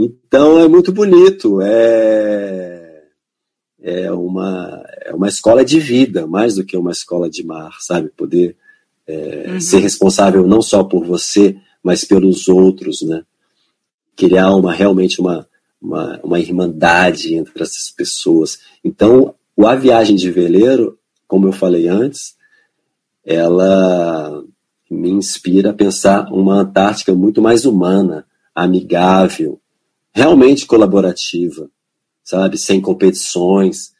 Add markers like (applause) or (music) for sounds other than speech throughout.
Então é muito bonito, é, é, uma, é uma escola de vida, mais do que uma escola de mar, sabe? Poder é, uhum. ser responsável não só por você, mas pelos outros, né? Criar uma, realmente uma, uma, uma irmandade entre essas pessoas. Então, a viagem de veleiro, como eu falei antes, ela me inspira a pensar uma Antártica muito mais humana, amigável, realmente colaborativa, sabe? Sem competições.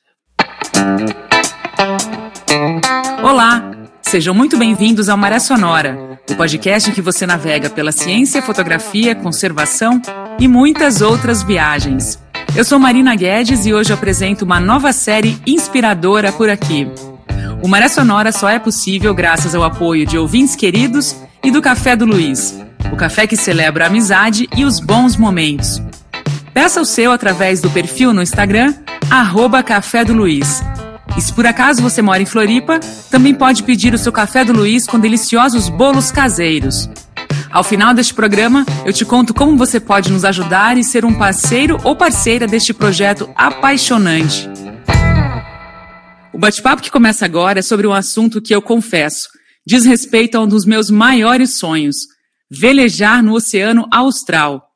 Olá, sejam muito bem-vindos ao Maré Sonora, o podcast em que você navega pela ciência, fotografia, conservação e muitas outras viagens. Eu sou Marina Guedes e hoje apresento uma nova série inspiradora por aqui. O Maré Sonora só é possível graças ao apoio de ouvintes queridos e do Café do Luiz, o café que celebra a amizade e os bons momentos. Peça o seu através do perfil no Instagram, arroba Café do Luiz. E se por acaso você mora em Floripa, também pode pedir o seu Café do Luiz com deliciosos bolos caseiros. Ao final deste programa, eu te conto como você pode nos ajudar e ser um parceiro ou parceira deste projeto apaixonante. O bate-papo que começa agora é sobre um assunto que eu confesso, diz respeito a um dos meus maiores sonhos: velejar no Oceano Austral.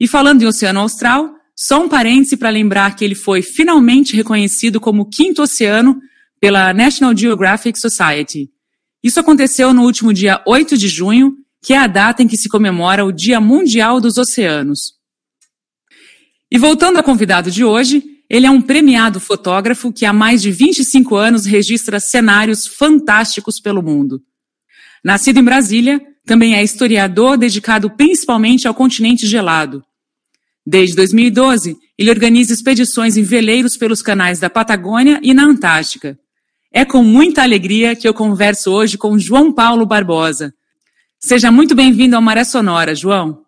E falando em Oceano Austral, só um parêntese para lembrar que ele foi finalmente reconhecido como quinto oceano pela National Geographic Society. Isso aconteceu no último dia 8 de junho, que é a data em que se comemora o Dia Mundial dos Oceanos. E voltando ao convidado de hoje, ele é um premiado fotógrafo que há mais de 25 anos registra cenários fantásticos pelo mundo. Nascido em Brasília, também é historiador dedicado principalmente ao continente gelado. Desde 2012, ele organiza expedições em veleiros pelos canais da Patagônia e na Antártica. É com muita alegria que eu converso hoje com João Paulo Barbosa. Seja muito bem-vindo ao Maré Sonora, João.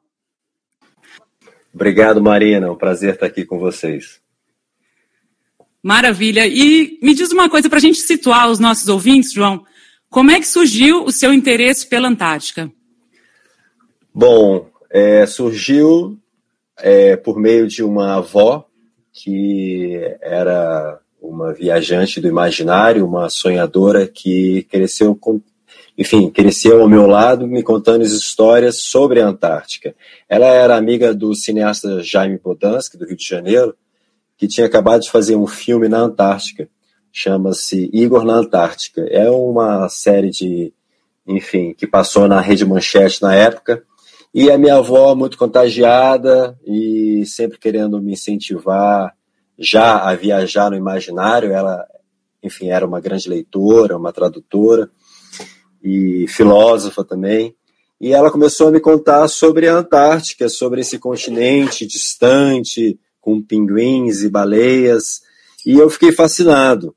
Obrigado, Marina. É um prazer estar aqui com vocês. Maravilha. E me diz uma coisa para a gente situar os nossos ouvintes, João. Como é que surgiu o seu interesse pela Antártica? Bom, é, surgiu é, por meio de uma avó que era uma viajante do imaginário, uma sonhadora que cresceu com, enfim, cresceu ao meu lado me contando histórias sobre a Antártica. Ela era amiga do cineasta Jaime Podansky, do Rio de Janeiro, que tinha acabado de fazer um filme na Antártica chama-se Igor na Antártica. É uma série de, enfim, que passou na Rede Manchete na época. E a minha avó, muito contagiada e sempre querendo me incentivar já a viajar no imaginário, ela, enfim, era uma grande leitora, uma tradutora e filósofa também. E ela começou a me contar sobre a Antártica, sobre esse continente distante, com pinguins e baleias, e eu fiquei fascinado.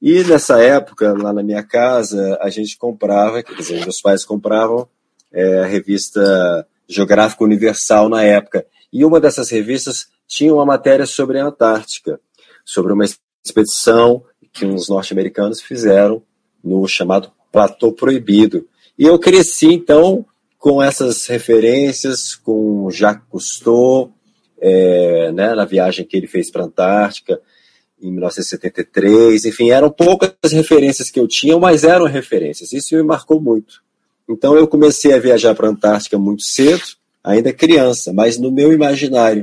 E nessa época, lá na minha casa, a gente comprava, quer dizer, meus pais compravam é, a revista Geográfica Universal na época. E uma dessas revistas tinha uma matéria sobre a Antártica, sobre uma expedição que uns norte-americanos fizeram no chamado Platô Proibido. E eu cresci, então, com essas referências, com Jacques Cousteau, é, né, na viagem que ele fez para a Antártica, em 1973, enfim, eram poucas referências que eu tinha, mas eram referências. Isso me marcou muito. Então eu comecei a viajar para a Antártica muito cedo, ainda criança, mas no meu imaginário.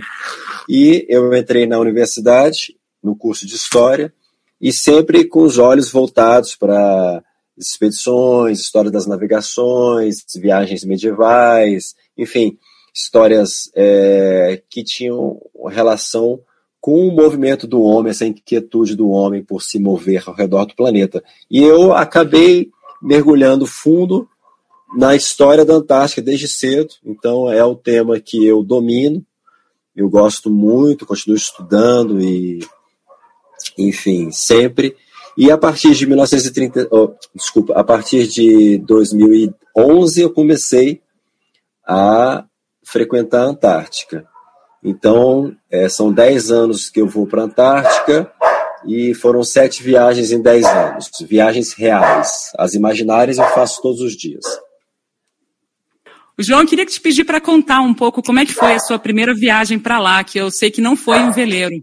E eu entrei na universidade, no curso de História, e sempre com os olhos voltados para expedições, história das navegações, viagens medievais, enfim, histórias é, que tinham relação com o movimento do homem, essa inquietude do homem por se mover ao redor do planeta. E eu acabei mergulhando fundo na história da Antártica desde cedo, então é o tema que eu domino, eu gosto muito, continuo estudando e, enfim, sempre. E a partir de 1930, oh, desculpa, a partir de 2011 eu comecei a frequentar a Antártica. Então, é, são 10 anos que eu vou para a Antártica e foram sete viagens em 10 anos, viagens reais. As imaginárias eu faço todos os dias. João, eu queria te pedir para contar um pouco como é que foi a sua primeira viagem para lá, que eu sei que não foi um veleiro.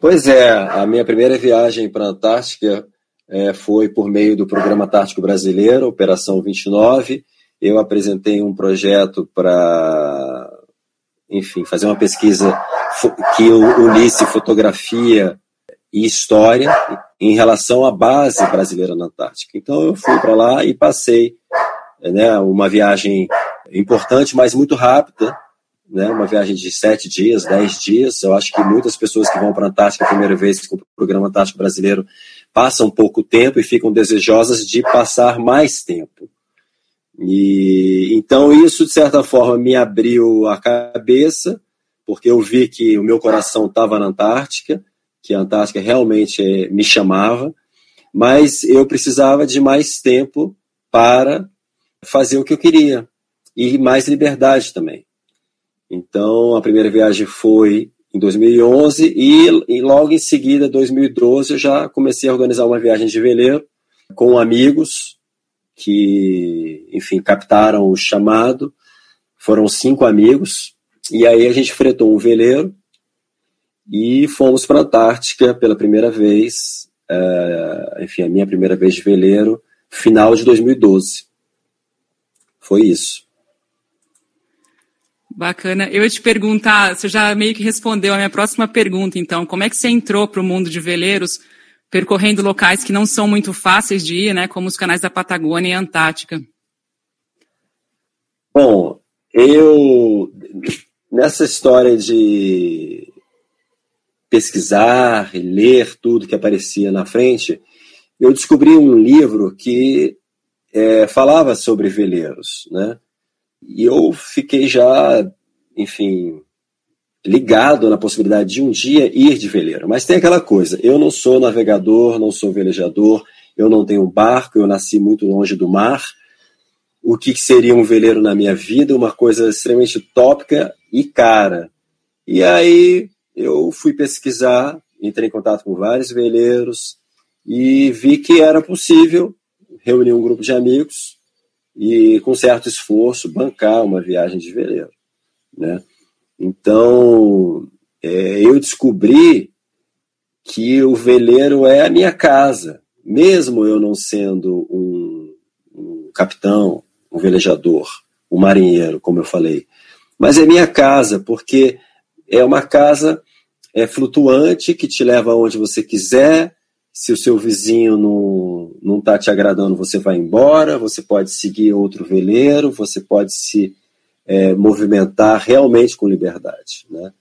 Pois é, a minha primeira viagem para a Antártica é, foi por meio do Programa Antártico Brasileiro, Operação 29. Eu apresentei um projeto para, enfim, fazer uma pesquisa que unisse fotografia e história em relação à base brasileira na Antártica. Então eu fui para lá e passei né, uma viagem importante, mas muito rápida, né, uma viagem de sete dias, dez dias. Eu acho que muitas pessoas que vão para a Antártica a primeira vez com o programa Antártico Brasileiro passam pouco tempo e ficam desejosas de passar mais tempo. E então isso de certa forma me abriu a cabeça, porque eu vi que o meu coração estava na Antártica, que a Antártica realmente eh, me chamava, mas eu precisava de mais tempo para fazer o que eu queria e mais liberdade também. Então, a primeira viagem foi em 2011 e, e, logo em seguida, 2012, eu já comecei a organizar uma viagem de veleiro com amigos que, enfim, captaram o chamado. Foram cinco amigos e aí a gente fretou um veleiro e fomos para a Antártica pela primeira vez, é, enfim, a minha primeira vez de veleiro, final de 2012. Foi isso. Bacana. Eu ia te perguntar, você já meio que respondeu a minha próxima pergunta, então, como é que você entrou para o mundo de veleiros, percorrendo locais que não são muito fáceis de ir, né, como os canais da Patagônia e Antártica? Bom, eu nessa história de pesquisar e ler tudo que aparecia na frente, eu descobri um livro que é, falava sobre veleiros, né? E eu fiquei já, enfim, ligado na possibilidade de um dia ir de veleiro. Mas tem aquela coisa: eu não sou navegador, não sou velejador, eu não tenho barco, eu nasci muito longe do mar. O que seria um veleiro na minha vida? Uma coisa extremamente tópica e cara. E aí eu fui pesquisar, entrei em contato com vários veleiros e vi que era possível reunir um grupo de amigos e, com certo esforço, bancar uma viagem de veleiro. Né? Então, é, eu descobri que o veleiro é a minha casa, mesmo eu não sendo um, um capitão, um velejador, um marinheiro, como eu falei. Mas é minha casa, porque é uma casa é, flutuante que te leva aonde você quiser, se o seu vizinho não está te agradando, você vai embora, você pode seguir outro veleiro, você pode se é, movimentar realmente com liberdade. Né?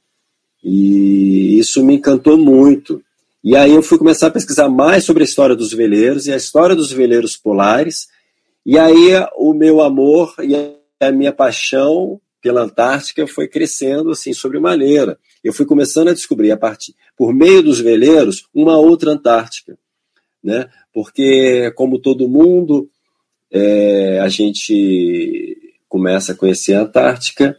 E isso me encantou muito. E aí eu fui começar a pesquisar mais sobre a história dos veleiros e a história dos veleiros polares. E aí o meu amor e a minha paixão pela Antártica foi crescendo assim sobremaneira eu fui começando a descobrir, a partir, por meio dos veleiros, uma outra Antártica. Né? Porque, como todo mundo, é, a gente começa a conhecer a Antártica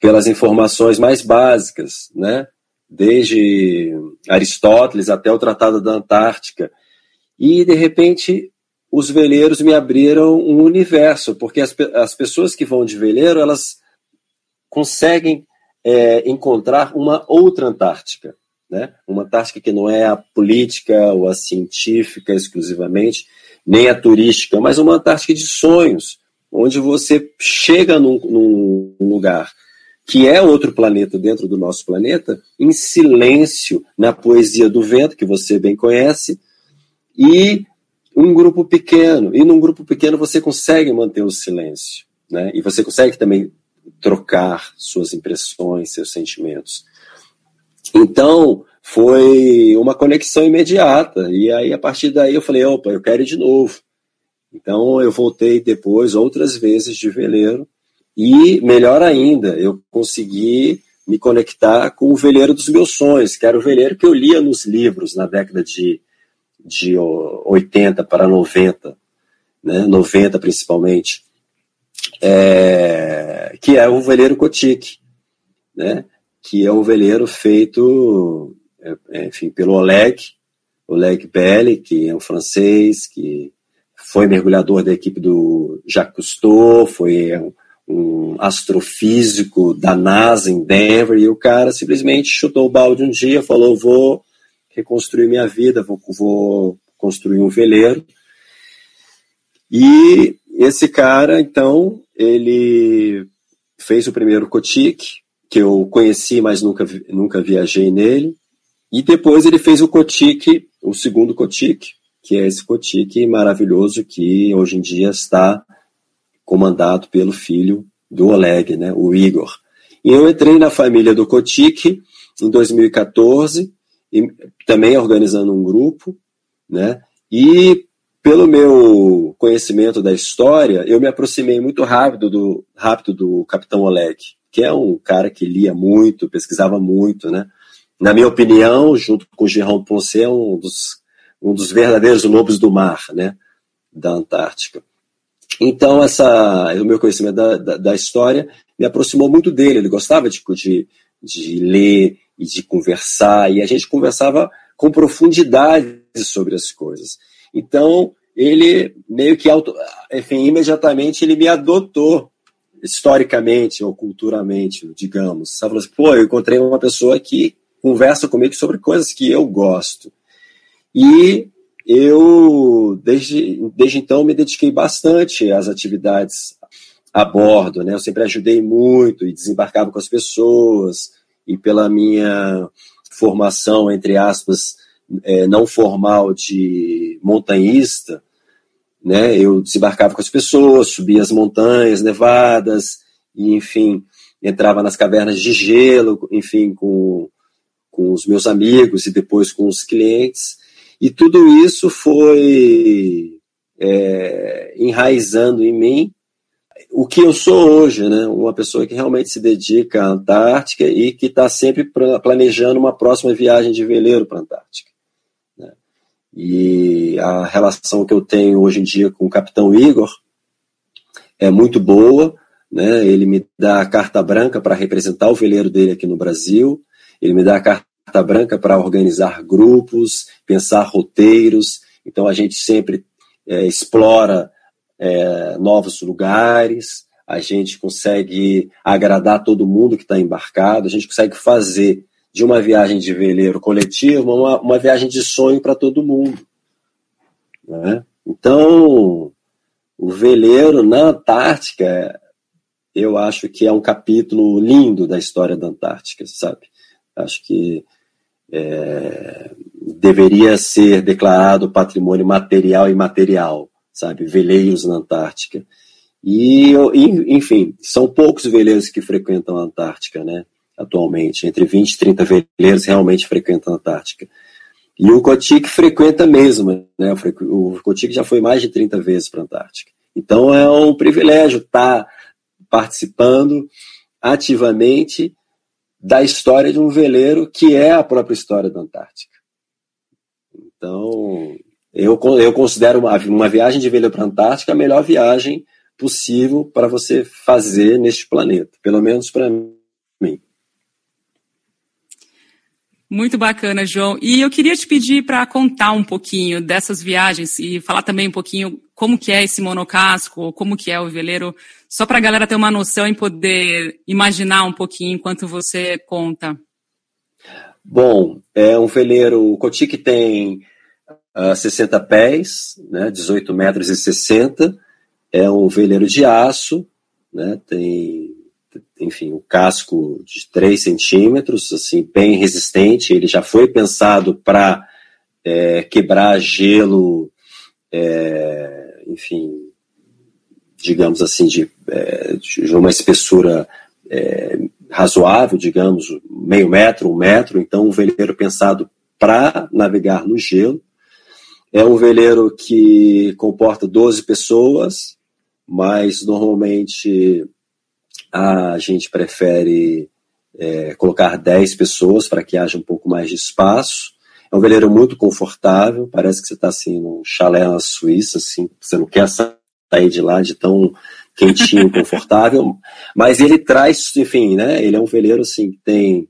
pelas informações mais básicas, né? desde Aristóteles até o Tratado da Antártica. E, de repente, os veleiros me abriram um universo, porque as, as pessoas que vão de veleiro, elas conseguem é, encontrar uma outra Antártica, né? uma Antártica que não é a política ou a científica exclusivamente, nem a turística, mas uma Antártica de sonhos, onde você chega num, num lugar que é outro planeta dentro do nosso planeta, em silêncio, na poesia do vento, que você bem conhece, e um grupo pequeno. E num grupo pequeno você consegue manter o silêncio. Né? E você consegue também trocar suas impressões, seus sentimentos. Então, foi uma conexão imediata. E aí, a partir daí, eu falei: opa, eu quero ir de novo. Então, eu voltei depois, outras vezes, de veleiro. E, melhor ainda, eu consegui me conectar com o veleiro dos meus sonhos, que era o veleiro que eu lia nos livros na década de, de 80 para 90, né? 90 principalmente é, que é o veleiro Cotique, né? que é um veleiro feito, é, é, enfim, pelo Oleg, Oleg Belli, que é um francês, que foi mergulhador da equipe do Jacques Cousteau, foi um astrofísico da NASA em Denver, e o cara simplesmente chutou o balde um dia, falou: vou reconstruir minha vida, vou, vou construir um veleiro. E esse cara, então, ele fez o primeiro Cotique, que eu conheci, mas nunca, nunca viajei nele. E depois ele fez o Cotique, o segundo Cotique, que é esse Cotique maravilhoso que hoje em dia está comandado pelo filho do Oleg, né, o Igor. E eu entrei na família do Cotique em 2014, e também organizando um grupo, né, e pelo meu conhecimento da história, eu me aproximei muito rápido do, rápido do Capitão Oleg, que é um cara que lia muito, pesquisava muito, né? Na minha opinião, junto com o Gerão Ponce, é um dos, um dos verdadeiros lobos do mar, né? Da Antártica. Então, essa, o meu conhecimento da, da, da, história me aproximou muito dele. Ele gostava de, de, de ler e de conversar, e a gente conversava com profundidade sobre as coisas. Então, ele meio que, auto, enfim, imediatamente ele me adotou historicamente ou culturalmente, digamos. Sabe? Assim, Pô, eu encontrei uma pessoa que conversa comigo sobre coisas que eu gosto. E eu, desde, desde então, me dediquei bastante às atividades a bordo, né? Eu sempre ajudei muito e desembarcava com as pessoas e pela minha formação, entre aspas, é, não formal de montanhista, né? Eu desembarcava com as pessoas, subia as montanhas nevadas, e, enfim, entrava nas cavernas de gelo, enfim, com, com os meus amigos e depois com os clientes. E tudo isso foi é, enraizando em mim o que eu sou hoje, né? Uma pessoa que realmente se dedica à Antártica e que está sempre planejando uma próxima viagem de veleiro para a Antártica. E a relação que eu tenho hoje em dia com o Capitão Igor é muito boa, né? Ele me dá a carta branca para representar o veleiro dele aqui no Brasil. Ele me dá a carta carta branca para organizar grupos, pensar roteiros. Então a gente sempre é, explora é, novos lugares, a gente consegue agradar todo mundo que está embarcado, a gente consegue fazer de uma viagem de veleiro coletivo uma, uma viagem de sonho para todo mundo. Né? Então, o veleiro na Antártica, eu acho que é um capítulo lindo da história da Antártica, sabe? Acho que é, deveria ser declarado patrimônio material e imaterial, sabe? Veleiros na Antártica. E, enfim, são poucos veleiros que frequentam a Antártica, né? Atualmente, entre 20 e 30 veleiros realmente frequentam a Antártica. E o Cotique frequenta mesmo, né? O Cotique já foi mais de 30 vezes para a Antártica. Então é um privilégio estar participando ativamente da história de um veleiro que é a própria história da Antártica. Então, eu, eu considero uma, uma viagem de veleiro para a Antártica a melhor viagem possível para você fazer neste planeta, pelo menos para mim. Muito bacana, João. E eu queria te pedir para contar um pouquinho dessas viagens e falar também um pouquinho como que é esse monocasco, como que é o veleiro, só para a galera ter uma noção e poder imaginar um pouquinho enquanto você conta. Bom, é um veleiro, o Cotique tem uh, ah, 60 pés, né, 18 metros e 60, é um veleiro de aço, né, tem enfim, um casco de 3 centímetros, assim, bem resistente. Ele já foi pensado para é, quebrar gelo, é, enfim, digamos assim, de, é, de uma espessura é, razoável, digamos, meio metro, um metro. Então, um veleiro pensado para navegar no gelo. É um veleiro que comporta 12 pessoas, mas normalmente a gente prefere é, colocar 10 pessoas para que haja um pouco mais de espaço. É um veleiro muito confortável, parece que você está assim num chalé na Suíça, assim, você não quer sair de lá de tão quentinho, (laughs) confortável, mas ele traz, enfim, né, ele é um veleiro assim que tem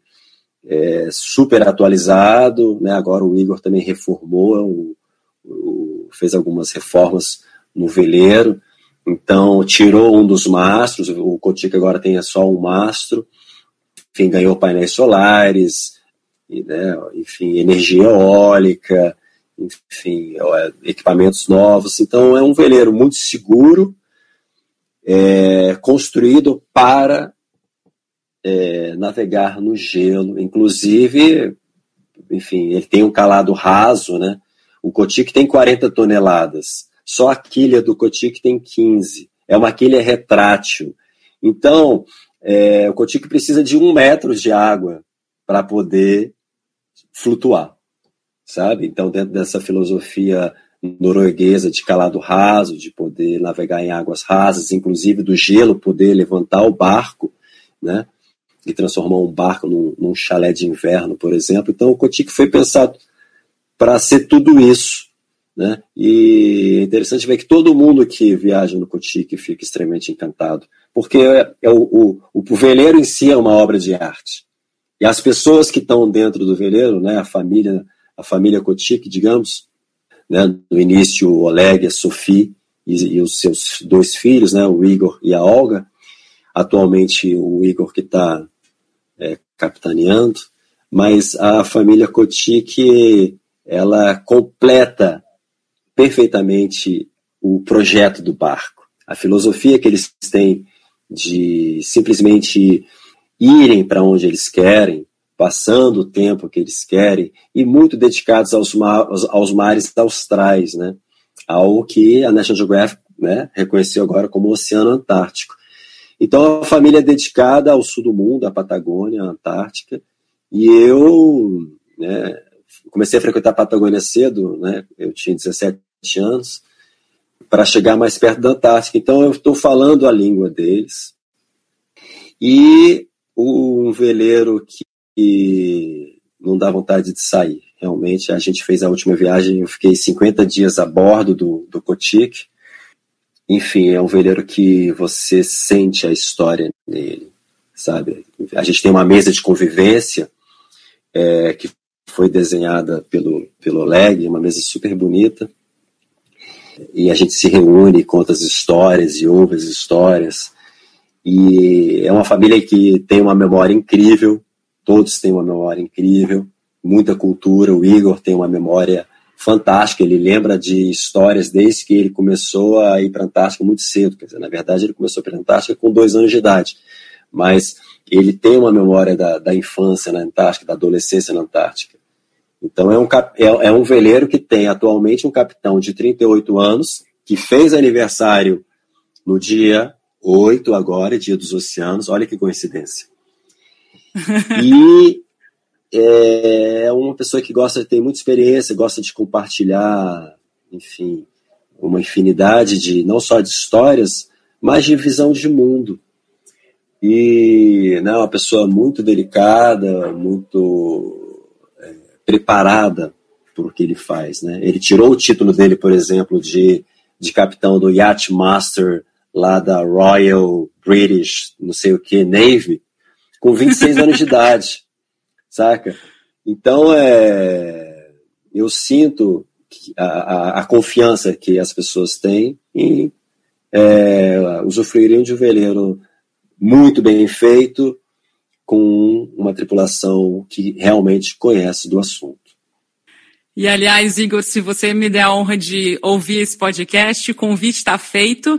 é, super atualizado, né, agora o Igor também reformou, o, o, fez algumas reformas no veleiro, Então, tirou um dos mastros, o Cotique agora tem só um mastro, enfim, ganhou painéis solares, né, enfim, energia eólica, enfim, equipamentos novos. Então, é um veleiro muito seguro, é, construído para é, navegar no gelo. Inclusive, enfim, ele tem um calado raso, né? O Cotique tem 40 toneladas, só a quilha do Cotique tem 15. É uma quilha retrátil. Então, é, o Cotique precisa de um metro de água para poder flutuar, sabe? Então, dentro dessa filosofia norueguesa de calado raso, de poder navegar em águas rasas, inclusive do gelo poder levantar o barco, né? E transformar um barco num, num chalé de inverno, por exemplo. Então, o Cotique foi pensado para ser tudo isso. Né? E é interessante ver que todo mundo que viaja no Cotique fica extremamente encantado, porque é, é o, o, o, veleiro em si é uma obra de arte. E as pessoas que estão dentro do veleiro, né, a família, a família Cotique, digamos, né, no início o Oleg, a Sophie e, e, os seus dois filhos, né, o Igor e a Olga, atualmente o Igor que está é, capitaneando, mas a família Cotique ela completa perfeitamente o projeto do barco. A filosofia que eles têm de simplesmente irem para onde eles querem, passando o tempo que eles querem, e muito dedicados aos, aos, mares austrais, né? algo que a National Geographic né, reconheceu agora como Oceano Antártico. Então, a família é dedicada ao sul do mundo, à Patagônia, à Antártica, e eu né, comecei a frequentar a Patagônia cedo, né? Eu tinha 17 anos, para chegar mais perto da Antártica. Então eu estou falando a língua deles. E um veleiro que não dá vontade de sair. Realmente, a gente fez a última viagem, eu fiquei 50 dias a bordo do, do Cotique. Enfim, é um veleiro que você sente a história nele, sabe? A gente tem uma mesa de convivência é, que foi desenhada pelo, pelo Oleg, uma mesa super bonita. E a gente se reúne, conta as histórias e ouve as histórias. E é uma família que tem uma memória incrível, todos têm uma memória incrível, muita cultura. O Igor tem uma memória fantástica, ele lembra de histórias desde que ele começou a ir para a Antártica muito cedo. Quer dizer, na verdade, ele começou para a Antártica com dois anos de idade. Mas ele tem uma memória da, da infância na Antártica, da adolescência na Antártica. Então é um, é, é um veleiro que tem atualmente um capitão de 38 anos, que fez aniversário no dia 8 agora, dia dos oceanos, olha que coincidência. (laughs) E é uma pessoa que gosta de ter muita experiência, gosta de compartilhar, enfim, uma infinidade de, não só de histórias, mas de visão de mundo. E né, uma pessoa muito delicada, muito preparada por o que ele faz. Né? Ele tirou o título dele, por exemplo, de, de capitão do Yacht Master lá da Royal British, não sei o que, Navy, com 26 anos de idade, (laughs) saca? Então, é, eu sinto a, a, a, confiança que as pessoas têm em é, usufruírem de um veleiro muito bem feito, com uma tripulação que realmente conhece do assunto. E aliás, Igor, se você me der a honra de ouvir esse podcast, o convite está feito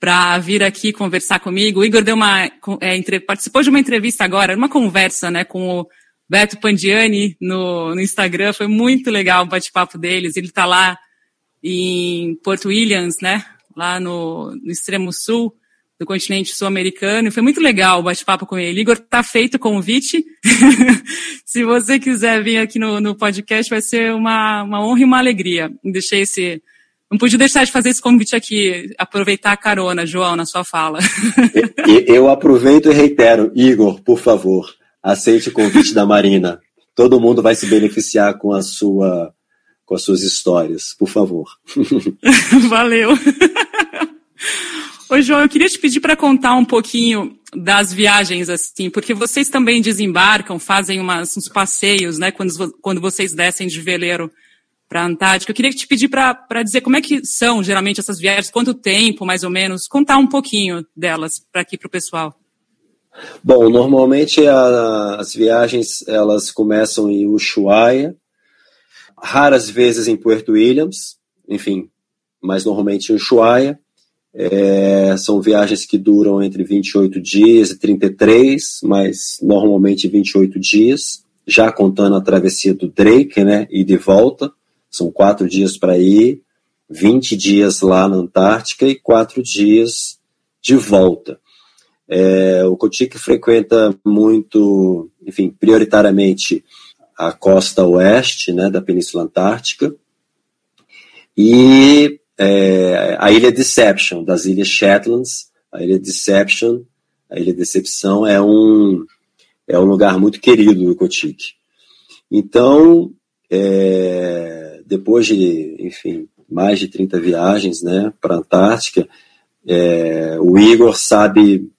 para vir aqui conversar comigo. O Igor deu uma, é, entre, participou de uma entrevista agora, uma conversa, né, com o Beto Pandiani no, no Instagram. Foi muito legal o bate-papo deles. Ele está lá em Porto Williams, né, lá no, no extremo sul do continente sul-americano. Foi muito legal o bate-papo com ele. Igor, tá feito o convite. (laughs) Se você quiser vir aqui no, no podcast, vai ser uma, uma honra e uma alegria. Deixei esse. Não podia deixar de fazer esse convite aqui, aproveitar a carona, João, na sua fala. (laughs) Eu aproveito e reitero, Igor, por favor, aceite o convite da Marina. Todo mundo vai se beneficiar com a sua com as suas histórias, por favor. (laughs) Valeu. Oi, João, eu queria te pedir para contar um pouquinho das viagens, assim, porque vocês também desembarcam, fazem umas, uns passeios, né, quando, quando vocês descem de veleiro para a Antártica. Eu queria te pedir para dizer como é que são geralmente essas viagens, quanto tempo, mais ou menos, contar um pouquinho delas para aqui para o pessoal. Bom, normalmente a, as viagens elas começam em Ushuaia, raras vezes em Puerto Williams, enfim, mas normalmente em Ushuaia. É, são viagens que duram entre 28 dias e 33, mas normalmente 28 dias, já contando a travessia do Drake, né, e de volta. São quatro dias para ir, 20 dias lá na Antártica e quatro dias de volta. É, o Cotique frequenta muito, enfim, prioritariamente a costa oeste né, da Península Antártica e é, a ilha Deception, das ilhas Shetlands, a ilha Deception, a ilha Decepção é um, é um lugar muito querido do Cotique. Então, é, depois de, enfim, mais de 30 viagens né, para a Antártica, é, o Igor sabe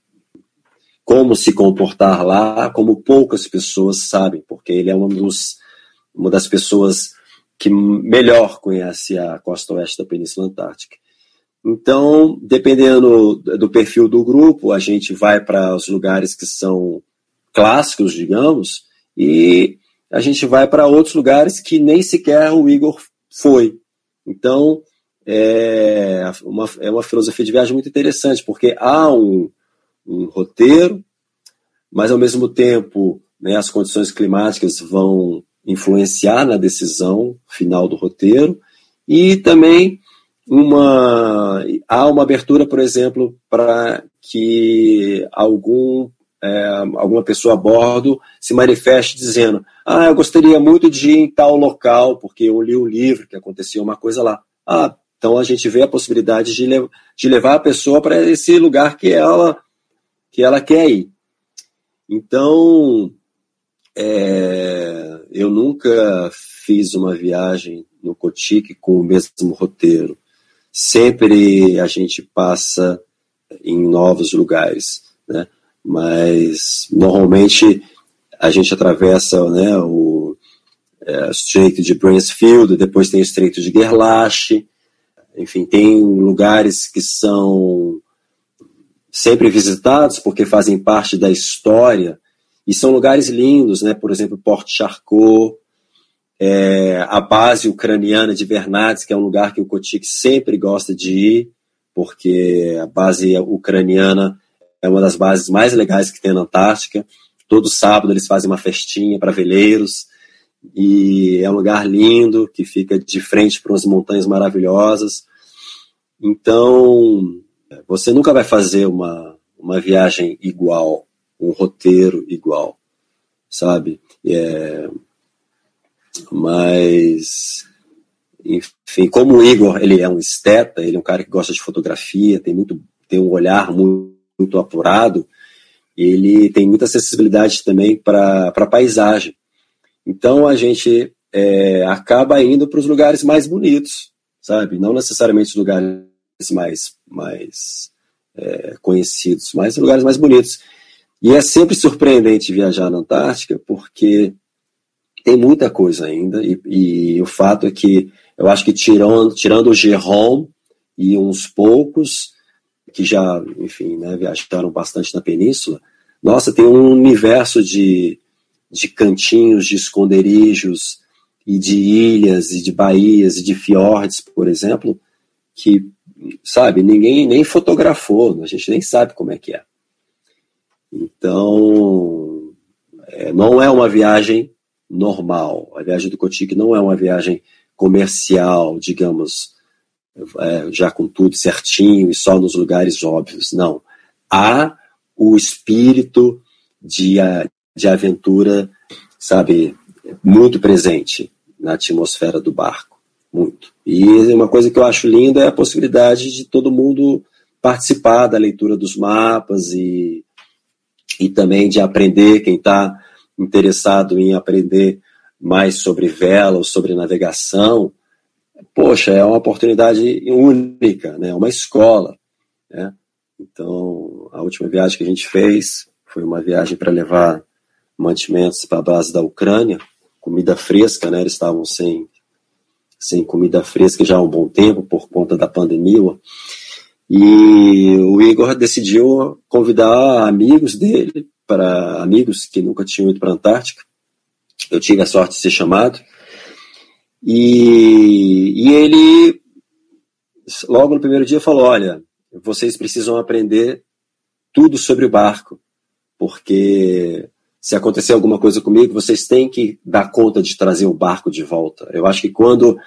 como se comportar lá, como poucas pessoas sabem, porque ele é um dos, uma das pessoas que melhor conhece a costa oeste da Península Antártica. Então, dependendo do perfil do grupo, a gente vai para os lugares que são clássicos, digamos, e a gente vai para outros lugares que nem sequer o Igor foi. Então, é uma, é uma filosofia de viagem muito interessante, porque há um, um roteiro, mas ao mesmo tempo né, as condições climáticas vão influenciar na decisão final do roteiro, e também uma há uma abertura, por exemplo, para que algum é, alguma pessoa a bordo se manifeste dizendo: Ah, eu gostaria muito de ir em tal local, porque eu li um livro que acontecia uma coisa lá. Ah, então a gente vê a possibilidade de, lev de levar a pessoa para esse lugar que ela, que ela quer ir. Então, é, eu nunca fiz uma viagem no Cotique com o mesmo roteiro. Sempre a gente passa em novos lugares, né? mas normalmente a gente atravessa né, o é, Estreito de Bransfield, depois tem o Estreito de Gerlach, enfim, tem lugares que são sempre visitados porque fazem parte da história e são lugares lindos, né? Por exemplo, Porto Charcot, é, a base ucraniana de Bernades, que é um lugar que o Kotik sempre gosta de ir, porque a base ucraniana é uma das bases mais legais que tem na Antártica. Todo sábado eles fazem uma festinha para veleiros e é um lugar lindo que fica de frente para umas montanhas maravilhosas. Então, você nunca vai fazer uma, uma viagem igual, um roteiro igual, sabe? É, mas, enfim, como o Igor, ele é um esteta, ele é um cara que gosta de fotografia, tem muito, tem um olhar muito muito apurado, ele tem muita acessibilidade também para a paisagem. Então a gente é, acaba indo para os lugares mais bonitos, sabe? Não necessariamente os lugares mais, mais é, conhecidos, mas lugares mais bonitos. E é sempre surpreendente viajar na Antártica, porque tem muita coisa ainda, e, e o fato é que eu acho que tirando, tirando o Jerome e uns poucos, que já, enfim, né, viajaram bastante na península, nossa, tem um universo de, de cantinhos, de esconderijos, e de ilhas, e de baías, e de fiordes, por exemplo, que, sabe, ninguém nem fotografou, a gente nem sabe como é que é. Então, é, não é uma viagem normal. A viagem do Cotique não é uma viagem comercial, digamos, é, já com tudo certinho e só nos lugares óbvios. Não. Há o espírito de, de aventura, sabe, muito presente na atmosfera do barco. Muito. E uma coisa que eu acho linda é a possibilidade de todo mundo participar da leitura dos mapas e, e também de aprender, quem está interessado em aprender mais sobre vela ou sobre navegação, poxa, é uma oportunidade única, né? uma escola. Né? Então, a última viagem que a gente fez foi uma viagem para levar mantimentos para a base da Ucrânia, comida fresca, né? Eles estavam sem, sem comida fresca já há um bom tempo por conta da pandemia. E o Igor decidiu convidar amigos dele, para amigos que nunca tinham ido para a Antártica. Eu tive a sorte de ser chamado. E, e ele, logo no primeiro dia, falou: Olha, vocês precisam aprender tudo sobre o barco, porque se acontecer alguma coisa comigo, vocês têm que dar conta de trazer o barco de volta. Eu acho que quando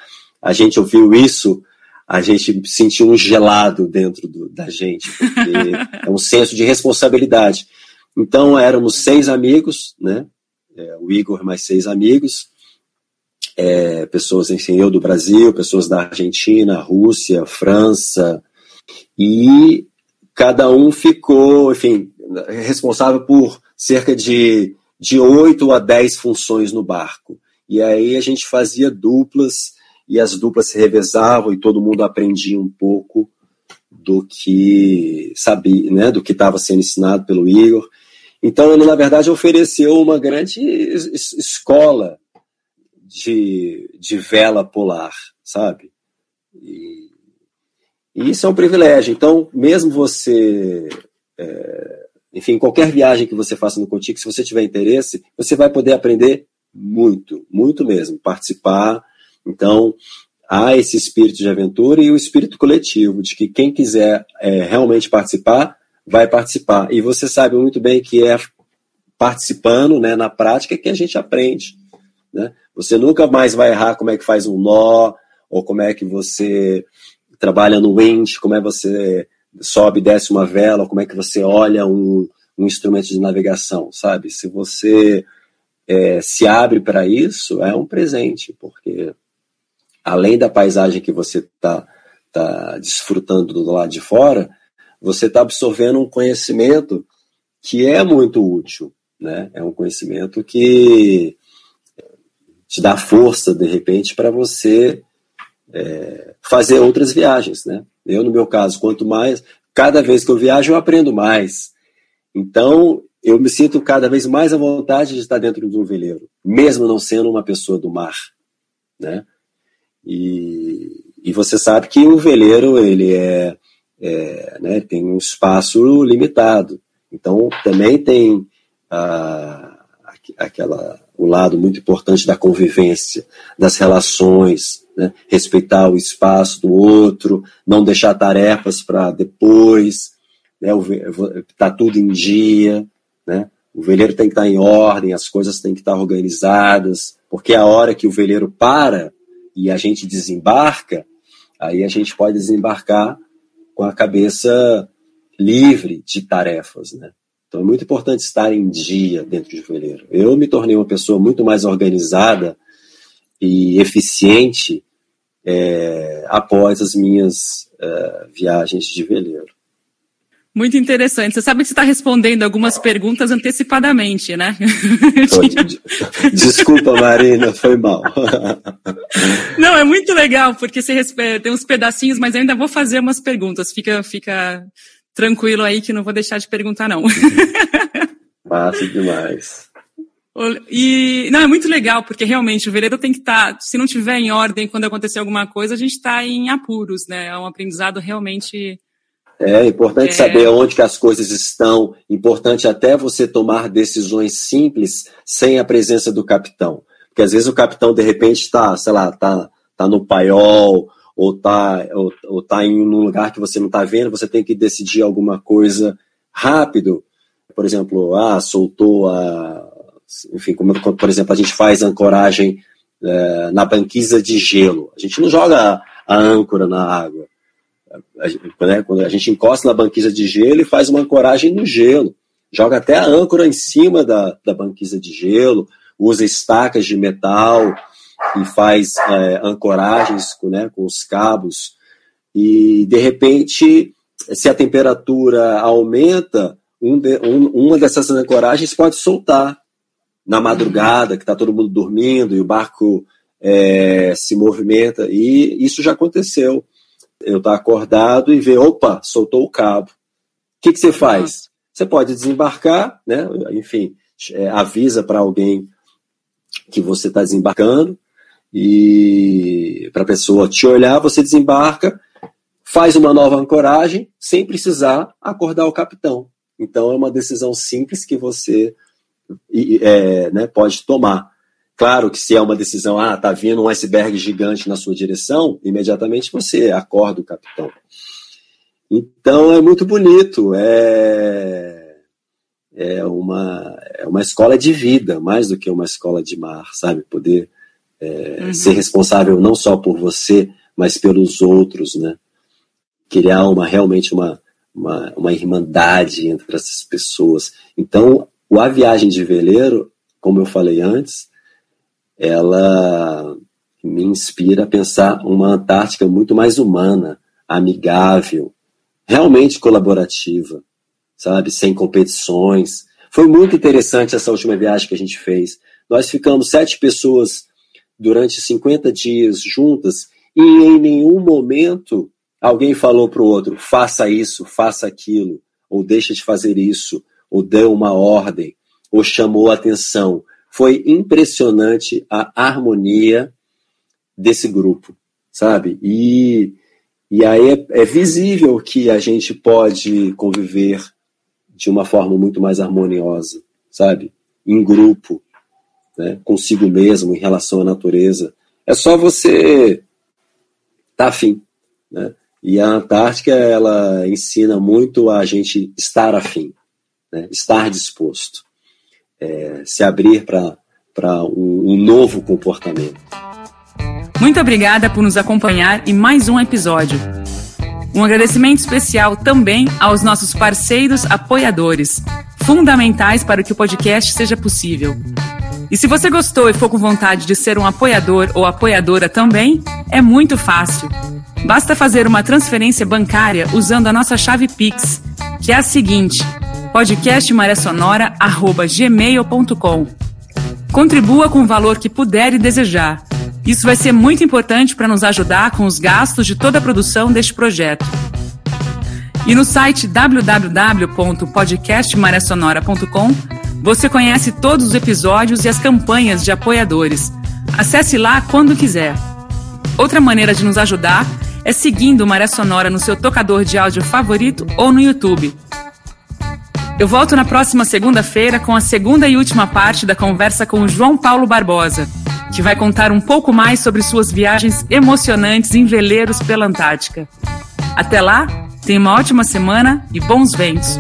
a gente ouviu isso, a gente sentiu um gelado dentro do, da gente, porque (laughs) é um senso de responsabilidade. Então éramos seis amigos, né? É, o Igor mais seis amigos, é, pessoas, enfim, eu do Brasil, pessoas da Argentina, Rússia, França, e cada um ficou, enfim, responsável por cerca de, de 8 a 10 funções no barco. E aí a gente fazia duplas, e as duplas se revezavam e todo mundo aprendia um pouco do que sabia, né, do que estava sendo ensinado pelo Igor. Então ele, na verdade, ofereceu uma grande escola de, de vela polar, sabe? E, e isso é um privilégio. Então, mesmo você é, enfim, qualquer viagem que você faça no Contigo, se você tiver interesse, você vai poder aprender muito, muito mesmo, participar. Então, há esse espírito de aventura e o espírito coletivo, de que quem quiser é, realmente participar, vai participar. E você sabe muito bem que é participando né, na prática que a gente aprende. Né? Você nunca mais vai errar como é que faz um nó, ou como é que você trabalha no wind, como é que você sobe e desce uma vela, como é que você olha um, um instrumento de navegação, sabe? Se você é, se abre para isso, é um presente, porque além da paisagem que você está tá desfrutando do lado de fora, você está absorvendo um conhecimento que é muito útil, né? É um conhecimento que te dá força, de repente, para você é, fazer outras viagens, né? Eu, no meu caso, quanto mais, cada vez que eu viajo, eu aprendo mais. Então, eu me sinto cada vez mais à vontade de estar dentro de um veleiro, mesmo não sendo uma pessoa do mar, né? E, e você sabe que o veleiro, ele é, é né, tem um espaço limitado. Então, também tem aquela, o lado muito importante da convivência, das relações, né? respeitar o espaço do outro, não deixar tarefas para depois, né? tá tudo em dia, né? O veleiro tem que estar tá em ordem, as coisas têm que estar tá organizadas, porque a hora que o veleiro para e a gente desembarca, aí a gente pode desembarcar com a cabeça livre de tarefas, né? Então é muito importante estar em dia dentro de veleiro. Eu me tornei uma pessoa muito mais organizada e eficiente é, após as minhas é, viagens de veleiro. Muito interessante. Você sabe que você está respondendo algumas perguntas antecipadamente, né? (laughs) Desculpa, Marina, foi mal. (laughs) Não, é muito legal, porque você tem uns pedacinhos, mas ainda vou fazer umas perguntas. Fica, fica tranquilo aí que não vou deixar de perguntar, não. (laughs) Massa demais. E não, é muito legal, porque realmente o veleiro tem que estar, tá, se não tiver em ordem quando acontecer alguma coisa, a gente está em apuros, né? É um aprendizado realmente. É importante é... saber onde que as coisas estão, importante até você tomar decisões simples sem a presença do capitão. Porque às vezes o capitão, de repente, está, sei lá, está tá no paiol, ou está ou, ou tá em um lugar que você não está vendo, você tem que decidir alguma coisa rápido. Por exemplo, ah, soltou a enfim, como, por exemplo, a gente faz ancoragem é, na banquisa de gelo. A gente não joga a âncora na água. Né, quando a gente encosta na banquisa de gelo e faz uma ancoragem no gelo. Joga até a âncora em cima da, da banquisa de gelo, usa estacas de metal e faz é, ancoragens com, né, com os cabos. E, de repente, se a temperatura aumenta, um de, um, uma dessas ancoragens pode soltar na madrugada, que está todo mundo dormindo e o barco é, se movimenta. E isso já aconteceu. Eu estar tá acordado e ver, opa, soltou o cabo. O que, que você faz? Você pode desembarcar, né? enfim, é, avisa para alguém que você está desembarcando e para a pessoa te olhar, você desembarca, faz uma nova ancoragem sem precisar acordar o capitão. Então é uma decisão simples que você é, né, pode tomar. Claro que se é uma decisão, ah, tá vindo um iceberg gigante na sua direção, imediatamente você acorda o capitão. Então é muito bonito, é, é, uma, é uma escola de vida, mais do que uma escola de mar, sabe? Poder é, uhum. ser responsável não só por você, mas pelos outros, né? Criar uma, realmente uma, uma, uma irmandade entre essas pessoas. Então, a viagem de veleiro, como eu falei antes, ela me inspira a pensar uma Antártica muito mais humana, amigável, realmente colaborativa, sabe? Sem competições. Foi muito interessante essa última viagem que a gente fez. Nós ficamos sete pessoas durante 50 dias juntas e em nenhum momento alguém falou para o outro: faça isso, faça aquilo, ou deixa de fazer isso, ou deu uma ordem, ou chamou atenção. Foi impressionante a harmonia desse grupo, sabe? E e aí é, é visível que a gente pode conviver de uma forma muito mais harmoniosa, sabe? Em grupo, né? consigo mesmo, em relação à natureza. É só você estar tá afim. Né? E a Antártica, ela ensina muito a gente estar afim, né? estar disposto, é, se abrir para um, um novo comportamento. Muito obrigada por nos acompanhar em mais um episódio. Um agradecimento especial também aos nossos parceiros apoiadores, fundamentais para que o podcast seja possível. E se você gostou e for com vontade de ser um apoiador ou apoiadora também, é muito fácil. Basta fazer uma transferência bancária usando a nossa chave Pix, que é a seguinte: podcastmaresonora@gmail.com. Contribua com o valor que puder e desejar isso vai ser muito importante para nos ajudar com os gastos de toda a produção deste projeto. E no site www.podcastmaresonora.com você conhece todos os episódios e as campanhas de apoiadores. Acesse lá quando quiser. Outra maneira de nos ajudar é seguindo Maré Sonora no seu tocador de áudio favorito ou no YouTube. Eu volto na próxima segunda-feira com a segunda e última parte da conversa com o João Paulo Barbosa que vai contar um pouco mais sobre suas viagens emocionantes em veleiros pela Antártica. Até lá, tenha uma ótima semana e bons ventos!